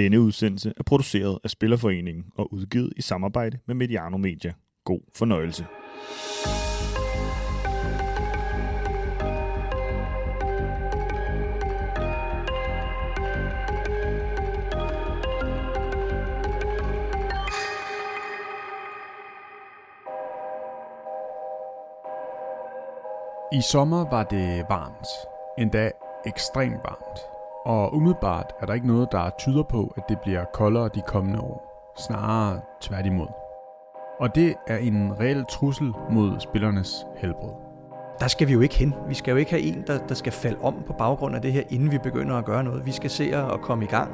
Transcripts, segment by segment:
Denne udsendelse er produceret af Spillerforeningen og udgivet i samarbejde med Mediano Media. God fornøjelse. I sommer var det varmt, endda ekstremt varmt. Og umiddelbart er der ikke noget, der tyder på, at det bliver koldere de kommende år. Snarere tværtimod. Og det er en reel trussel mod spillernes helbred. Der skal vi jo ikke hen. Vi skal jo ikke have en, der, der skal falde om på baggrund af det her, inden vi begynder at gøre noget. Vi skal se at komme i gang.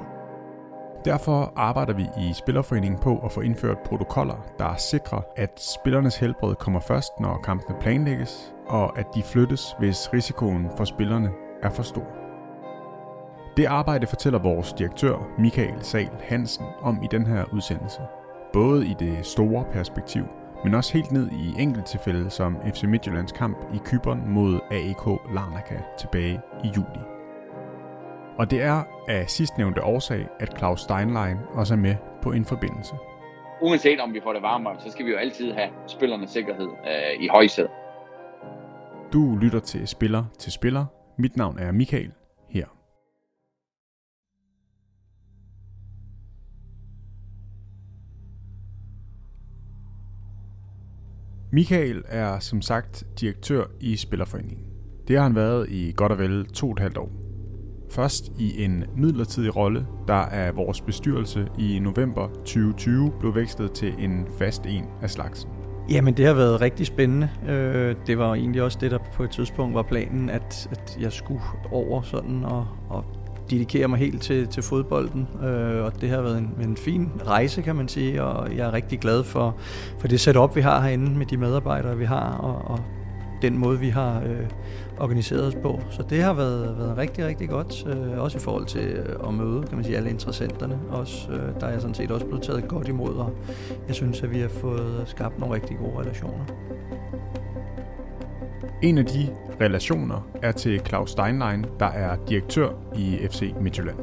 Derfor arbejder vi i Spillerforeningen på at få indført protokoller, der sikrer, at spillernes helbred kommer først, når kampene planlægges, og at de flyttes, hvis risikoen for spillerne er for stor. Det arbejde fortæller vores direktør Michael Sal Hansen om i den her udsendelse. Både i det store perspektiv, men også helt ned i enkelttilfælde som FC Midtjyllands kamp i Kyberen mod AEK Larnaca tilbage i juli. Og det er af sidstnævnte årsag, at Claus Steinlein også er med på en forbindelse. Uanset om vi får det varmere, så skal vi jo altid have spillernes sikkerhed øh, i højsædet. Du lytter til Spiller til Spiller. Mit navn er Michael Michael er som sagt direktør i Spillerforeningen. Det har han været i godt og vel to og et halvt år. Først i en midlertidig rolle, der af vores bestyrelse i november 2020 blev vækstet til en fast en af slagsen. Jamen, det har været rigtig spændende. Øh, det var egentlig også det, der på et tidspunkt var planen, at, at jeg skulle over sådan og, og dedikere mig helt til, til fodbolden. Øh, og det har været en, en fin rejse, kan man sige, og jeg er rigtig glad for, for det setup, vi har herinde med de medarbejdere, vi har, og, og den måde, vi har øh, organiseret os på. Så det har været, været rigtig, rigtig godt, øh, også i forhold til øh, at møde kan man sige, alle interessenterne. Også, øh, der er jeg sådan set også blevet taget godt imod, og jeg synes, at vi har fået skabt nogle rigtig gode relationer. En af de relationer er til Claus Steinlein, der er direktør i FC Midtjylland.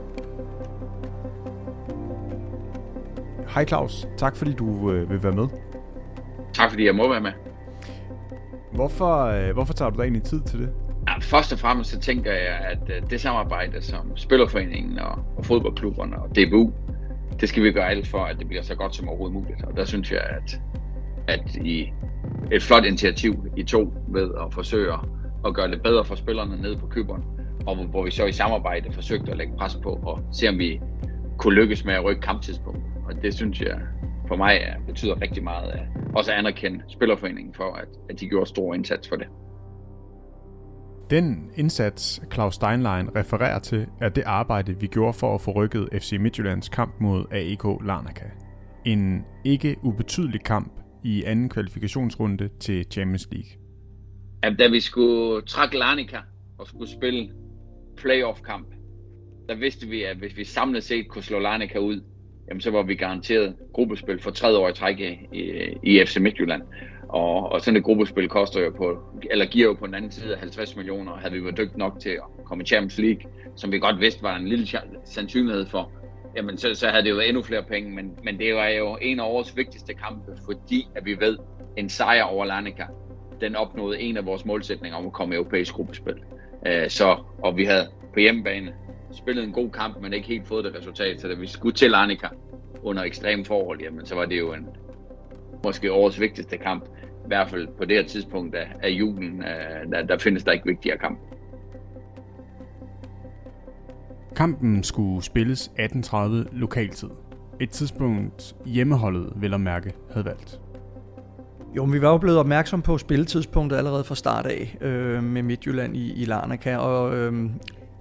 Hej Claus, tak fordi du øh, vil være med. Tak fordi jeg må være med. Hvorfor, øh, hvorfor tager du dig egentlig tid til det? Ja, først og fremmest så tænker jeg, at øh, det samarbejde, som Spillerforeningen og, og fodboldklubberne og DBU, det skal vi gøre alt for, at det bliver så godt som overhovedet muligt. Og der synes jeg, at, at i et flot initiativ i to ved at forsøge at gøre det bedre for spillerne nede på kyberen, og hvor, vi så i samarbejde forsøgte at lægge pres på og se, om vi kunne lykkes med at rykke kamptidspunkt. Og det synes jeg for mig øh, betyder rigtig meget at også at anerkende Spillerforeningen for, at, at de gjorde stor indsats for det. Den indsats, Claus Steinlein refererer til, er det arbejde, vi gjorde for at få rykket FC Midtjyllands kamp mod AEK Larnaca. En ikke ubetydelig kamp i anden kvalifikationsrunde til Champions League. At da vi skulle trække Larnaca og skulle spille playoff-kamp, der vidste vi, at hvis vi samlet set kunne slå Larnaca ud, jamen så var vi garanteret gruppespil for tredje år i træk i, i, i FC Midtjylland. Og, og sådan et gruppespil koster jo på, eller giver jo på den anden side 50 millioner. Havde vi været dygtige nok til at komme i Champions League, som vi godt vidste var en lille sandsynlighed for, jamen så, så havde det jo været endnu flere penge. Men, men det var jo en af årets vigtigste kampe, fordi at vi ved, en sejr over Larnaca, den opnåede en af vores målsætninger om at komme i europæisk gruppespil. Uh, så, og vi havde på hjemmebane spillet en god kamp, men ikke helt fået det resultat. Så da vi skulle til Larnaca under ekstreme forhold, jamen så var det jo en, måske årets vigtigste kamp i hvert fald på det her tidspunkt af, af julen, øh, der, der findes der ikke vigtigere kampe. Kampen skulle spilles 18.30 lokaltid. Et tidspunkt hjemmeholdet vel at mærke havde valgt. Jo, men vi var jo blevet opmærksom på spilletidspunktet allerede fra start af øh, med Midtjylland i, i Larnaca, og øh,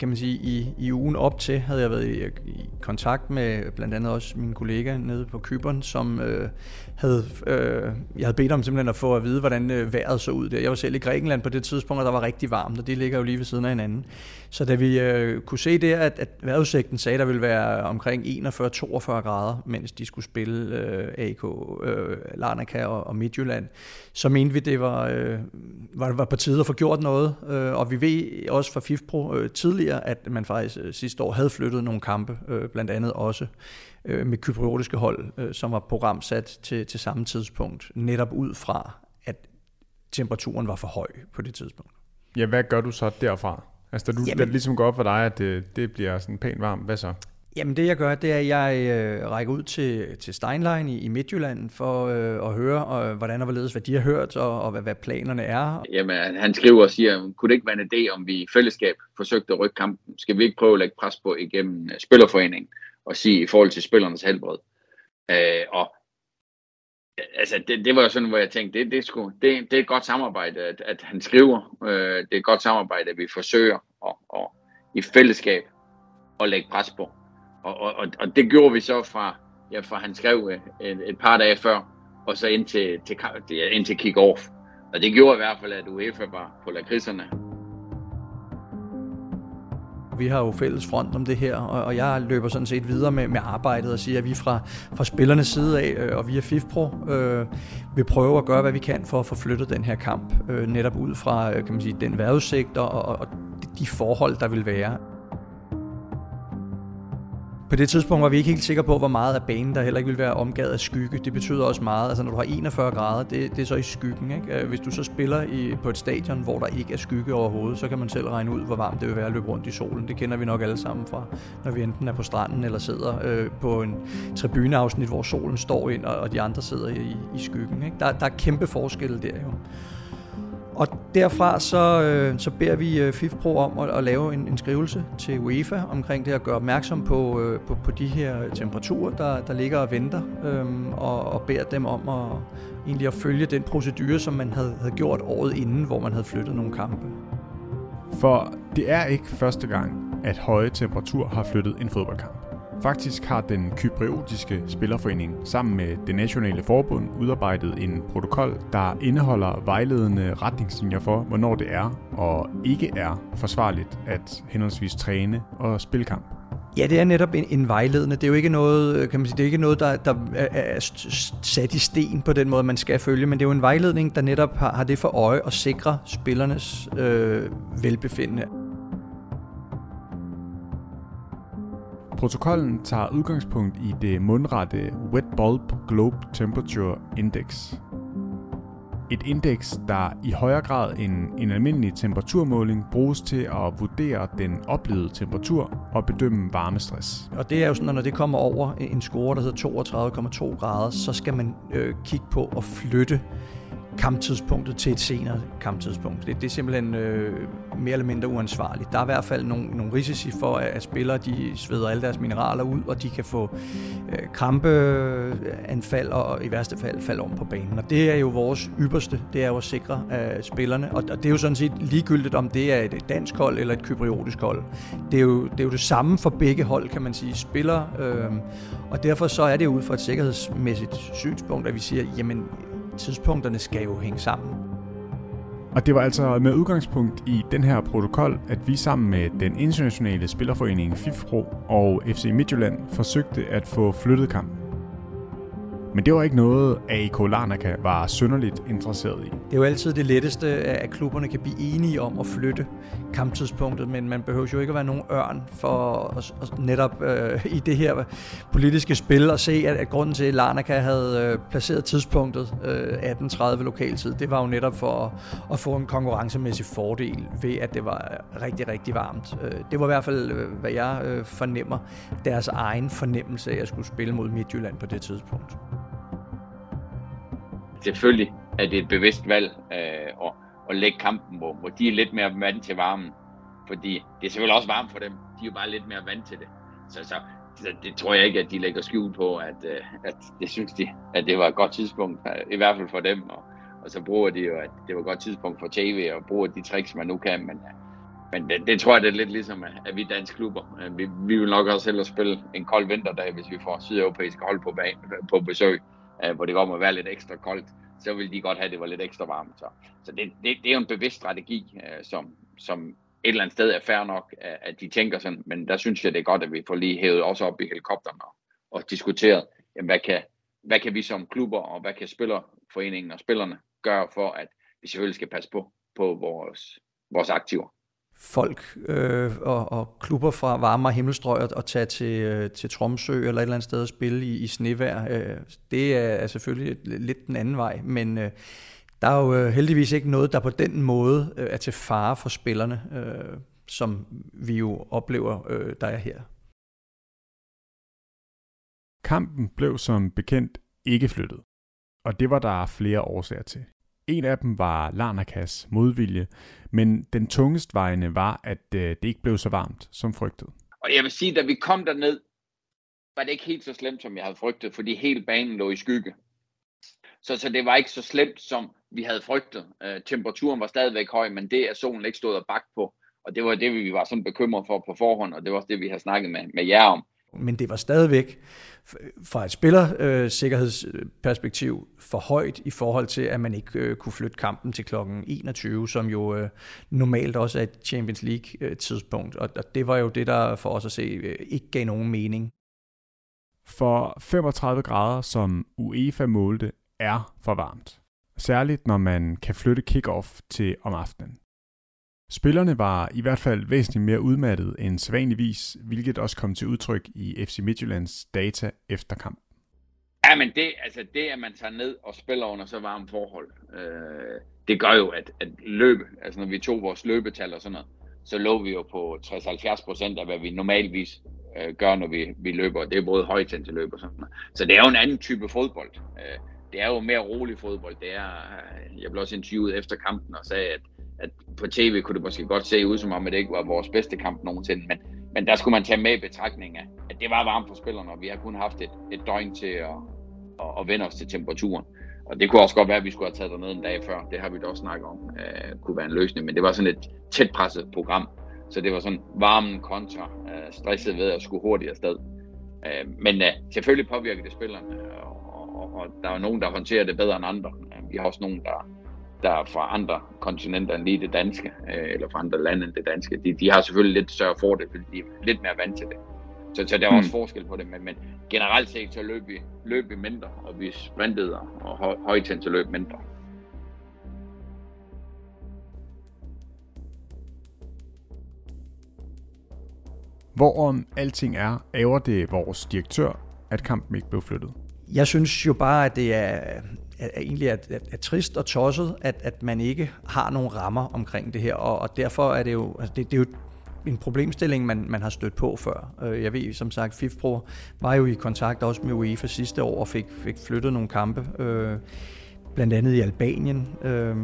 kan man sige, i, i ugen op til havde jeg været i, i kontakt med blandt andet også min kollega nede på Kyberen, som øh, havde, øh, jeg havde bedt om simpelthen at få at vide, hvordan øh, vejret så ud der. Jeg var selv i Grækenland på det tidspunkt, og der var rigtig varmt, og det ligger jo lige ved siden af hinanden. Så da vi øh, kunne se det, at, at vejrudsigten sagde, at der ville være omkring 41-42 grader, mens de skulle spille øh, AK, øh, Larnaca og, og Midtjylland, så mente vi, det var, øh, var, var på tide at få gjort noget. Øh, og vi ved også fra FIFPro øh, tidligere, at man faktisk øh, sidste år havde flyttet nogle kampe, øh, blandt andet også øh, med kypriotiske hold, øh, som var programsat til, til samme tidspunkt, netop ud fra, at temperaturen var for høj på det tidspunkt. Ja, hvad gør du så derfra? Altså, da du, Jamen, da det ligesom går op for dig, at det, det bliver sådan pænt varmt, hvad så? Jamen det jeg gør, det er, at jeg øh, rækker ud til, til Steinlein i, i Midtjylland for øh, at høre, øh, hvordan og hvorledes, hvad de har hørt, og, og hvad, hvad planerne er. Jamen han skriver og siger, kunne det ikke være en idé, om vi i fællesskab forsøgte at rykke kampen? Skal vi ikke prøve at lægge pres på igennem uh, Spillerforeningen og sige i forhold til spillernes helbred? Øh, og altså det, det var jo sådan, hvor jeg tænkte, det, det, skulle, det, det er et godt samarbejde, at, at han skriver. Øh, det er et godt samarbejde, at vi forsøger at, at, i fællesskab at lægge pres på. Og, og, og det gjorde vi så fra, ja, fra han skrev øh, et, et par dage før, og så ind til, til, ind til kick-off. Og det gjorde i hvert fald, at UEFA var på lakridserne. Vi har jo fælles front om det her, og jeg løber sådan set videre med, med arbejdet og siger, at vi fra, fra spillernes side af, øh, og via FIFPro, øh, vil prøve at gøre, hvad vi kan for at få flyttet den her kamp, øh, netop ud fra øh, kan man sige, den vejrudsigt og, og de forhold, der vil være. På det tidspunkt var vi ikke helt sikre på, hvor meget af banen, der heller ikke ville være omgivet af skygge. Det betyder også meget. Altså når du har 41 grader, det, det er så i skyggen. Ikke? Øh, hvis du så spiller i, på et stadion, hvor der ikke er skygge overhovedet, så kan man selv regne ud, hvor varmt det vil være at løbe rundt i solen. Det kender vi nok alle sammen fra, når vi enten er på stranden eller sidder øh, på en tribuneafsnit, hvor solen står ind, og, og de andre sidder i, i skyggen. Ikke? Der, der er kæmpe forskelle der jo. Og derfra så, øh, så beder vi øh, FIFPro om at, at lave en, en skrivelse til UEFA omkring det at gøre opmærksom på, øh, på, på de her temperaturer, der, der ligger og venter, øh, og, og beder dem om at, egentlig at følge den procedure, som man havde, havde gjort året inden, hvor man havde flyttet nogle kampe. For det er ikke første gang, at høje temperaturer har flyttet en fodboldkamp. Faktisk har den kypriotiske spillerforening sammen med det nationale forbund udarbejdet en protokol, der indeholder vejledende retningslinjer for, hvornår det er og ikke er forsvarligt at henholdsvis træne og spille kamp. Ja, det er netop en, en vejledende. Det er jo ikke noget, øh, kan man sige, det er ikke noget, der, der er sat i sten på den måde, man skal følge, men det er jo en vejledning, der netop har, har det for øje at sikre spillernes øh, velbefindende. Protokollen tager udgangspunkt i det mundrette Wet Bulb Globe Temperature Index. Et indeks, der i højere grad end en almindelig temperaturmåling bruges til at vurdere den oplevede temperatur og bedømme varmestress. Og det er jo sådan, at når det kommer over en score, der hedder 32,2 grader, så skal man øh, kigge på at flytte kamptidspunktet til et senere kamptidspunkt. Det, det er simpelthen øh, mere eller mindre uansvarligt. Der er i hvert fald nogle, nogle risici for, at at spillere de sveder alle deres mineraler ud, og de kan få øh, krampeanfald og i værste fald falde om på banen. Og det er jo vores ypperste, det er jo at sikre øh, spillerne. Og, og det er jo sådan set ligegyldigt, om det er et dansk hold eller et kypriotisk hold. Det er jo det, er jo det samme for begge hold, kan man sige, spiller. Øh, og derfor så er det ud fra et sikkerhedsmæssigt synspunkt, at vi siger, jamen tidspunkterne skal jo hænge sammen. Og det var altså med udgangspunkt i den her protokol, at vi sammen med den internationale spillerforening FIFPro og FC Midtjylland forsøgte at få flyttet kampen. Men det var ikke noget, AIK Larnaca var synderligt interesseret i. Det er jo altid det letteste, at klubberne kan blive enige om at flytte kamptidspunktet, men man behøver jo ikke at være nogen ørn for at, netop øh, i det her politiske spil at se, at, at grunden til, at Larnaca havde øh, placeret tidspunktet øh, 18.30 lokaltid, det var jo netop for at, at få en konkurrencemæssig fordel ved, at det var rigtig, rigtig varmt. Øh, det var i hvert fald, øh, hvad jeg øh, fornemmer, deres egen fornemmelse af at skulle spille mod Midtjylland på det tidspunkt selvfølgelig er det et bevidst valg øh, at, at lægge kampen, hvor, hvor de er lidt mere vant til varmen. Fordi det er selvfølgelig også varmt for dem. De er jo bare lidt mere vant til det. Så, så, så det tror jeg ikke, at de lægger skjul på, at, øh, at det synes de, at det var et godt tidspunkt, i hvert fald for dem. Og, og så bruger de jo, at det var et godt tidspunkt for tv, og bruger de tricks, man nu kan. Men, øh, men det, det tror jeg, det er lidt ligesom, at vi danske klubber, øh, vi, vi vil nok også hellere spille en kold vinterdag, hvis vi får sydeuropæiske hold på, bag, på besøg øh, hvor det godt må være lidt ekstra koldt, så ville de godt have, at det var lidt ekstra varmt. Så, så det, det, det er jo en bevidst strategi, øh, som, som et eller andet sted er fair nok, at de tænker sådan, men der synes jeg, det er godt, at vi får lige hævet også op i helikopteren og, og diskuteret, jamen, hvad, kan, hvad kan vi som klubber, og hvad kan spillerforeningen og spillerne gøre for, at vi selvfølgelig skal passe på, på vores, vores aktiver folk øh, og, og klubber fra varmere himmelstrøg og tage til, øh, til Tromsø eller et eller andet sted og spille i, i snevær. Øh, det er, selvfølgelig lidt den anden vej, men øh, der er jo øh, heldigvis ikke noget, der på den måde øh, er til fare for spillerne, øh, som vi jo oplever, øh, der er her. Kampen blev som bekendt ikke flyttet, og det var der flere årsager til. En af dem var Larnakas modvilje, men den tungest vejende var, at øh, det ikke blev så varmt som frygtet. Og jeg vil sige, da vi kom derned, var det ikke helt så slemt, som jeg havde frygtet, fordi hele banen lå i skygge. Så, så det var ikke så slemt, som vi havde frygtet. Øh, temperaturen var stadigvæk høj, men det er solen ikke stået og bagt på. Og det var det, vi var sådan bekymret for på forhånd, og det var også det, vi har snakket med, med jer om. Men det var stadigvæk fra et spillersikkerhedsperspektiv for højt i forhold til, at man ikke øh, kunne flytte kampen til klokken 21, som jo øh, normalt også er et Champions League tidspunkt. Og det var jo det, der for os at se øh, ikke gav nogen mening. For 35 grader, som UEFA målte, er for varmt. Særligt når man kan flytte kickoff til om aftenen. Spillerne var i hvert fald væsentligt mere udmattet end sædvanligvis, hvilket også kom til udtryk i FC Midtjyllands data efter kamp. Ja, men det, altså det, at man tager ned og spiller under så varme forhold, øh, det gør jo, at, at løbe, altså når vi tog vores løbetal og sådan noget, så lå vi jo på 60-70 procent af, hvad vi normalvis øh, gør, når vi, vi løber. Det er både løb og sådan noget. Så det er jo en anden type fodbold. Øh, det er jo mere rolig fodbold. Det er, øh, jeg blev også interviewet efter kampen og sagde, at at på tv kunne det måske godt se ud som om, at det ikke var vores bedste kamp nogensinde, men, men der skulle man tage med i betragtning af, at det var varmt for spillerne, og vi har kun haft et, et døgn til at, at, at vende os til temperaturen. Og det kunne også godt være, at vi skulle have taget derned en dag før. Det har vi da også snakket om, øh, kunne være en løsning. Men det var sådan et tæt presset program. Så det var sådan varmen kontra øh, stresset ved at skulle hurtigt afsted. Øh, men øh, selvfølgelig påvirker det spillerne, og, og, der er nogen, der håndterer det bedre end andre. Uh, vi har også nogen, der, der er fra andre kontinenter end lige det danske, øh, eller fra andre lande end det danske, de, de har selvfølgelig lidt større fordel, fordi de er lidt mere vant til det. Så, så der er mm. også forskel på det, men, men generelt set så løb vi, løb vi mindre, og vi sprintede og høj, højtændt løb mindre. Hvorom alting er, æver det vores direktør, at kampen ikke blev flyttet. Jeg synes jo bare, at det er, er, er egentlig er, er, er trist og tosset, at, at man ikke har nogen rammer omkring det her, og, og derfor er det jo, altså det, det er jo en problemstilling, man, man har stødt på før. Øh, jeg ved, som sagt, FIFPro var jo i kontakt også med UEFA sidste år og fik, fik flyttet nogle kampe, øh, blandt andet i Albanien, øh,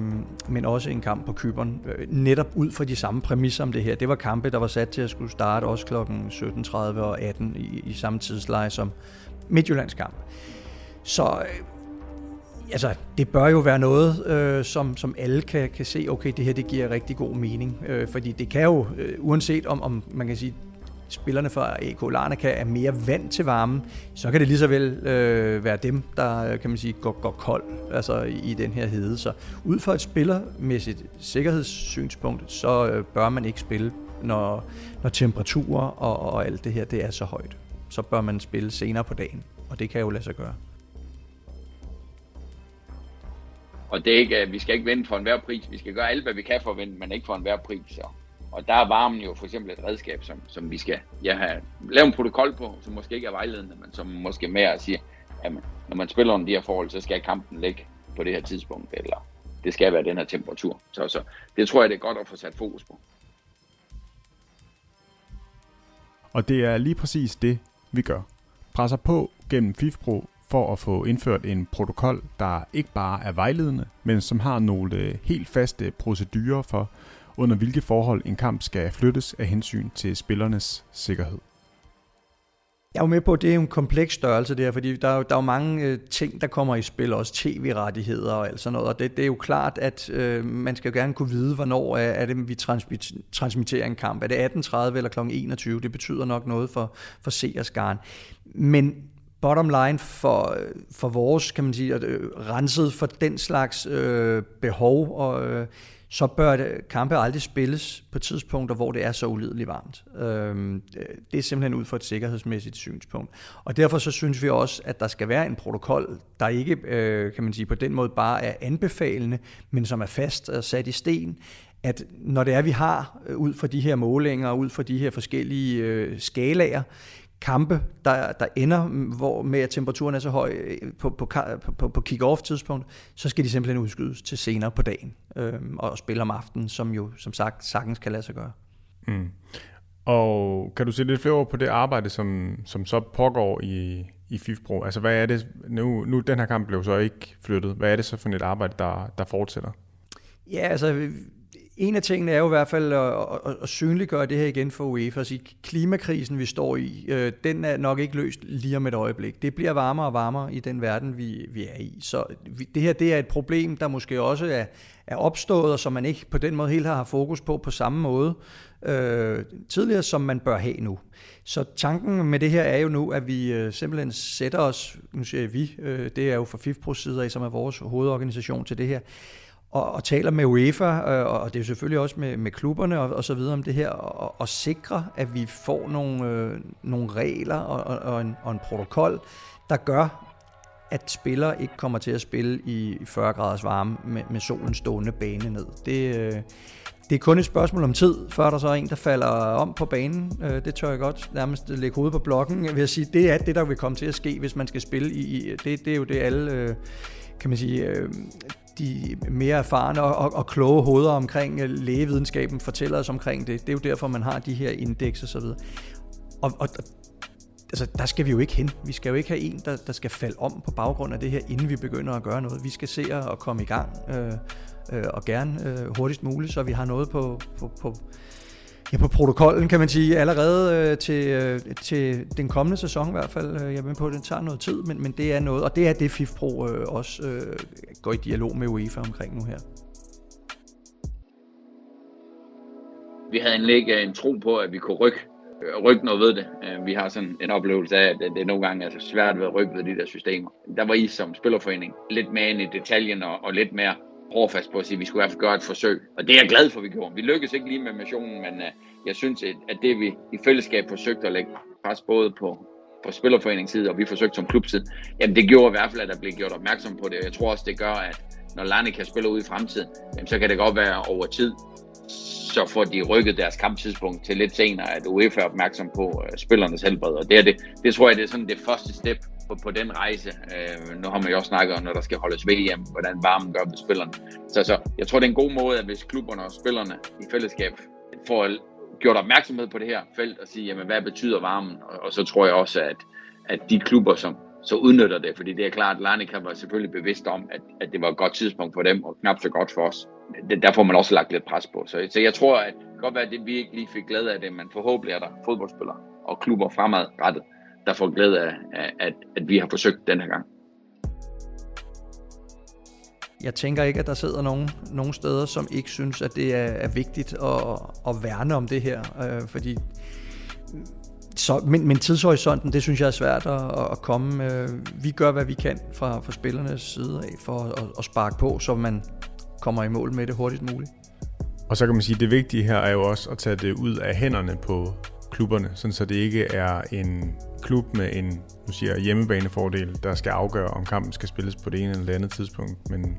men også en kamp på Kyberen, øh, netop ud fra de samme præmisser om det her. Det var kampe, der var sat til at skulle starte også kl. 17.30 og 18 i, i samme tidsleje som Midtjyllands kamp. Så øh, altså, det bør jo være noget, øh, som, som alle kan, kan se, okay, det her det giver rigtig god mening. Øh, fordi det kan jo, øh, uanset om, om man kan sige, spillerne fra AK Larnaca er mere vant til varmen, så kan det lige så vel øh, være dem, der øh, kan man sige, går, går kold altså i, i den her hede. Så ud fra et spillermæssigt sikkerhedssynspunkt, så øh, bør man ikke spille, når, når temperaturer og, og alt det her det er så højt. Så bør man spille senere på dagen, og det kan jo lade sig gøre. Og det er ikke, øh, vi skal ikke vinde for enhver pris. Vi skal gøre alt, hvad vi kan for at vinde, men ikke for enhver pris. Og, og der er varmen jo for eksempel et redskab, som, som vi skal ja, have, lave en protokol på, som måske ikke er vejledende, men som måske mere at at når man spiller under de her forhold, så skal kampen ligge på det her tidspunkt, eller det skal være den her temperatur. Så, så det tror jeg, det er godt at få sat fokus på. Og det er lige præcis det, vi gør. Presser på gennem FIFPro for at få indført en protokol, der ikke bare er vejledende, men som har nogle øh, helt faste procedurer for, under hvilke forhold en kamp skal flyttes af hensyn til spillernes sikkerhed. Jeg er jo med på, at det er en kompleks størrelse der, fordi der er jo, der er jo mange øh, ting, der kommer i spil, også tv-rettigheder og alt sådan noget, og det, det er jo klart, at øh, man skal jo gerne kunne vide, hvornår er, er det, vi transmit, transmitterer en kamp. Er det 18.30 eller kl. 21? Det betyder nok noget for, for seerskaren. Men bottom line for, for vores, kan man sige, øh, renset for den slags øh, behov, og øh, så bør det, kampe aldrig spilles på tidspunkter, hvor det er så ulideligt varmt. Øh, det er simpelthen ud fra et sikkerhedsmæssigt synspunkt. Og derfor så synes vi også, at der skal være en protokol, der ikke, øh, kan man sige, på den måde bare er anbefalende, men som er fast og sat i sten, at når det er, vi har øh, ud fra de her målinger, ud fra de her forskellige øh, skalaer, kampe, der, der ender hvor med, at temperaturen er så høj øh, på, på, på, på kick-off tidspunkt, så skal de simpelthen udskydes til senere på dagen øh, og spille om aftenen, som jo som sagt sagtens kan lade sig gøre. Mm. Og kan du se lidt flere på det arbejde, som, som så pågår i, i FIFPro? Altså hvad er det, nu, nu den her kamp blev så ikke flyttet, hvad er det så for et arbejde, der, der fortsætter? Ja, altså en af tingene er jo i hvert fald at, at, at synliggøre det her igen for UEFA. Altså, klimakrisen, vi står i, øh, den er nok ikke løst lige om et øjeblik. Det bliver varmere og varmere i den verden, vi, vi er i. Så vi, det her det er et problem, der måske også er, er opstået, og som man ikke på den måde helt har fokus på på samme måde øh, tidligere, som man bør have nu. Så tanken med det her er jo nu, at vi øh, simpelthen sætter os, nu siger jeg vi, øh, det er jo fra FIFPROs side af, som er vores hovedorganisation til det her, og, og taler med UEFA, øh, og, og det er jo selvfølgelig også med, med klubberne og, og så videre om det her, og, og sikre, at vi får nogle, øh, nogle regler og, og, og, en, og en protokol, der gør, at spillere ikke kommer til at spille i 40 graders varme med, med solen stående bane ned. Det, øh, det er kun et spørgsmål om tid, før der så er en, der falder om på banen. Øh, det tør jeg godt nærmest lægge hovedet på blokken. Jeg vil sige, det er det, der vil komme til at ske, hvis man skal spille i... Det, det er jo det alle, øh, kan man sige, øh, de mere erfarne og, og, og kloge hoveder omkring øh, lægevidenskaben fortæller os omkring det. Det er jo derfor, man har de her indeks og så videre. Og, og altså, der skal vi jo ikke hen. Vi skal jo ikke have en, der, der skal falde om på baggrund af det her, inden vi begynder at gøre noget. Vi skal se at komme i gang. Øh, øh, og gerne øh, hurtigst muligt, så vi har noget på, på, på, ja, på protokollen, kan man sige, allerede øh, til, øh, til den kommende sæson i hvert fald. Øh, jeg er på, at det tager noget tid, men, men det er noget, og det er det FIFPro øh, også øh, går i dialog med UEFA omkring nu her. Vi havde egentlig ikke øh, en tro på, at vi kunne rykke øh, rykke noget ved det. Øh, vi har sådan en oplevelse af, at det nogle gange altså svært ved at rykke ved de der systemer. Der var I som spillerforening lidt mere ind i detaljen og, og lidt mere hårdfast på at sige, at vi skulle i hvert fald gøre et forsøg. Og det er jeg glad for, at vi gjorde. Vi lykkedes ikke lige med missionen, men uh, jeg synes, at det vi i fællesskab forsøgte at lægge pres både på, på spillerforeningens side, og vi forsøgte som klubside, jamen det gjorde i hvert fald, at der blev gjort opmærksom på det. Og jeg tror også, det gør, at når Lannika spiller ud i fremtiden, jamen så kan det godt være over tid, så får de rykket deres kamptidspunkt til lidt senere, at UEFA er opmærksom på øh, spillernes helbred. Og det, er det, det tror jeg, det er sådan det første step på, på den rejse. Øh, nu har man jo også snakket om, når der skal holdes VM, hvordan varmen gør ved spillerne. Så, så jeg tror, det er en god måde, at hvis klubberne og spillerne i fællesskab får gjort opmærksomhed på det her felt og sige, jamen, hvad betyder varmen? Og, og så tror jeg også, at, at de klubber, som så udnytter det, fordi det er klart, at Larnica var selvfølgelig bevidst om, at, at det var et godt tidspunkt for dem, og knap så godt for os det, der får man også lagt lidt pres på. Så, så jeg tror, at det kan godt være, at det, vi ikke lige fik glæde af det, men forhåbentlig er der fodboldspillere og klubber fremadrettet, der får glæde af, at, at vi har forsøgt den her gang. Jeg tænker ikke, at der sidder nogen, nogen steder, som ikke synes, at det er, er vigtigt at, at værne om det her, øh, fordi så, men, men tidshorisonten, det synes jeg er svært at, at komme. Øh, vi gør, hvad vi kan fra, fra spillernes side af for at, at sparke på, så man kommer i mål med det hurtigst muligt. Og så kan man sige, at det vigtige her er jo også at tage det ud af hænderne på klubberne, sådan så det ikke er en klub med en nu siger hjemmebanefordel, der skal afgøre, om kampen skal spilles på det ene eller det andet tidspunkt, men,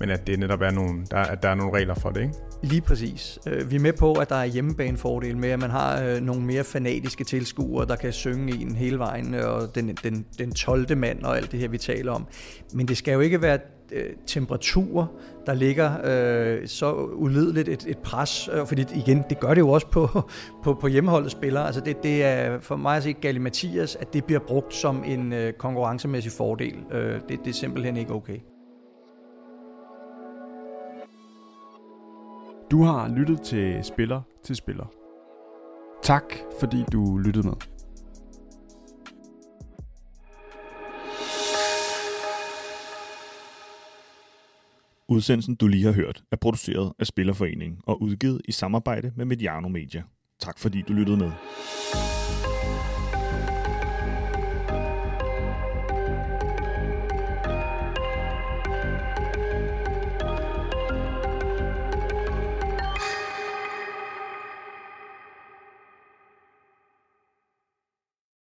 men at det netop er nogle, der, at der er nogle regler for det, ikke? Lige præcis. Øh, vi er med på, at der er hjemmebanefordel med, at man har øh, nogle mere fanatiske tilskuere, der kan synge en hele vejen, øh, og den, den, den 12. mand og alt det her, vi taler om. Men det skal jo ikke være øh, temperaturer, der ligger øh, så ulideligt et, et pres, øh, fordi igen, det gør det jo også på, på, på hjemmeholdets spillere. Altså det, det er for mig at se Galli Mathias, at det bliver brugt som en øh, konkurrencemæssig fordel. Øh, det, det er simpelthen ikke okay. Du har lyttet til Spiller til Spiller. Tak fordi du lyttede med. Udsendelsen, du lige har hørt, er produceret af Spillerforeningen og udgivet i samarbejde med Mediano Media. Tak fordi du lyttede med.